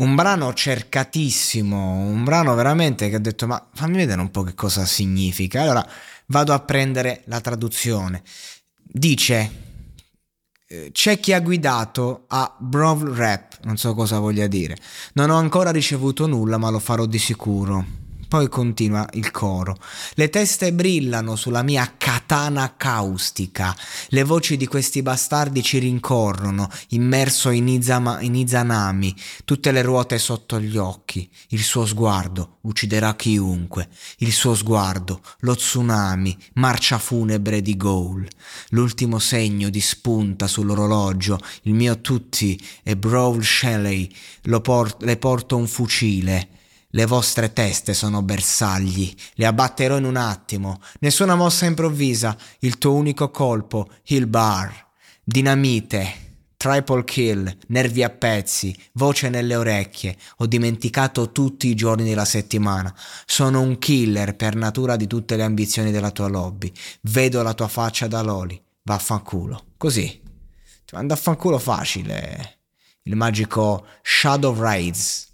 Un brano cercatissimo, un brano veramente che ho detto ma fammi vedere un po' che cosa significa. Allora, vado a prendere la traduzione. Dice, eh, c'è chi ha guidato a Brawl Rap, non so cosa voglia dire. Non ho ancora ricevuto nulla, ma lo farò di sicuro. Poi continua il coro. Le teste brillano sulla mia katana caustica. Le voci di questi bastardi ci rincorrono, immerso in, Izama, in Izanami, tutte le ruote sotto gli occhi. Il suo sguardo ucciderà chiunque. Il suo sguardo, lo tsunami, marcia funebre di Goal. L'ultimo segno di spunta sull'orologio. Il mio tutti è Brawl Shelley. Port- le porto un fucile. Le vostre teste sono bersagli, le abbatterò in un attimo. Nessuna mossa improvvisa, il tuo unico colpo, il bar. Dinamite, triple kill, nervi a pezzi, voce nelle orecchie. Ho dimenticato tutti i giorni della settimana. Sono un killer per natura di tutte le ambizioni della tua lobby. Vedo la tua faccia da loli. Vaffanculo. Così. Ti manda a fanculo facile. Il magico Shadow Raids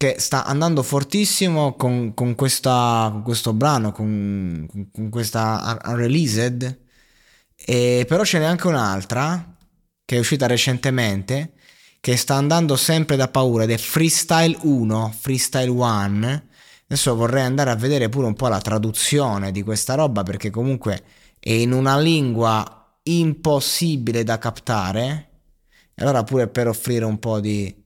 che sta andando fortissimo con, con, questa, con questo brano, con, con questa Unreleased, e però ce n'è anche un'altra che è uscita recentemente che sta andando sempre da paura ed è Freestyle 1, Freestyle 1. Adesso vorrei andare a vedere pure un po' la traduzione di questa roba perché comunque è in una lingua impossibile da captare. E allora pure per offrire un po' di,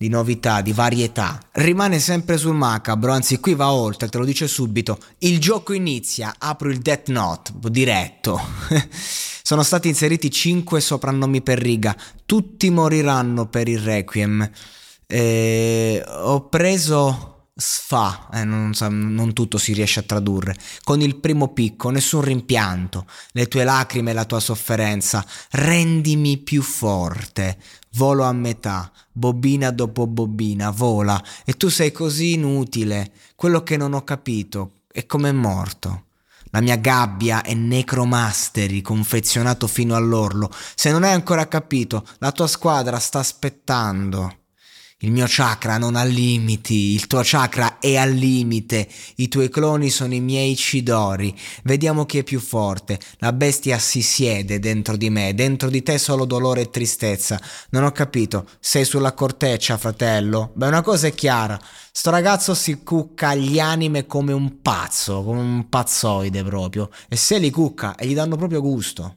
di novità, di varietà. Rimane sempre sul macabro, anzi qui va oltre, te lo dice subito. Il gioco inizia, apro il Death Note, diretto. Sono stati inseriti 5 soprannomi per riga, tutti moriranno per il Requiem. Eh, ho preso sfa, eh, non, non, tutto si riesce a tradurre, con il primo picco, nessun rimpianto, le tue lacrime e la tua sofferenza, rendimi più forte, volo a metà, bobina dopo bobina, vola, e tu sei così inutile, quello che non ho capito è come è morto. La mia gabbia è necromasteri confezionato fino all'orlo. Se non hai ancora capito, la tua squadra sta aspettando. Il mio chakra non ha limiti, il tuo chakra è al limite, i tuoi cloni sono i miei cidori. Vediamo chi è più forte. La bestia si siede dentro di me, dentro di te solo dolore e tristezza. Non ho capito, sei sulla corteccia, fratello? Beh, una cosa è chiara, sto ragazzo si cucca gli anime come un pazzo, come un pazzoide proprio. E se li cucca e gli danno proprio gusto.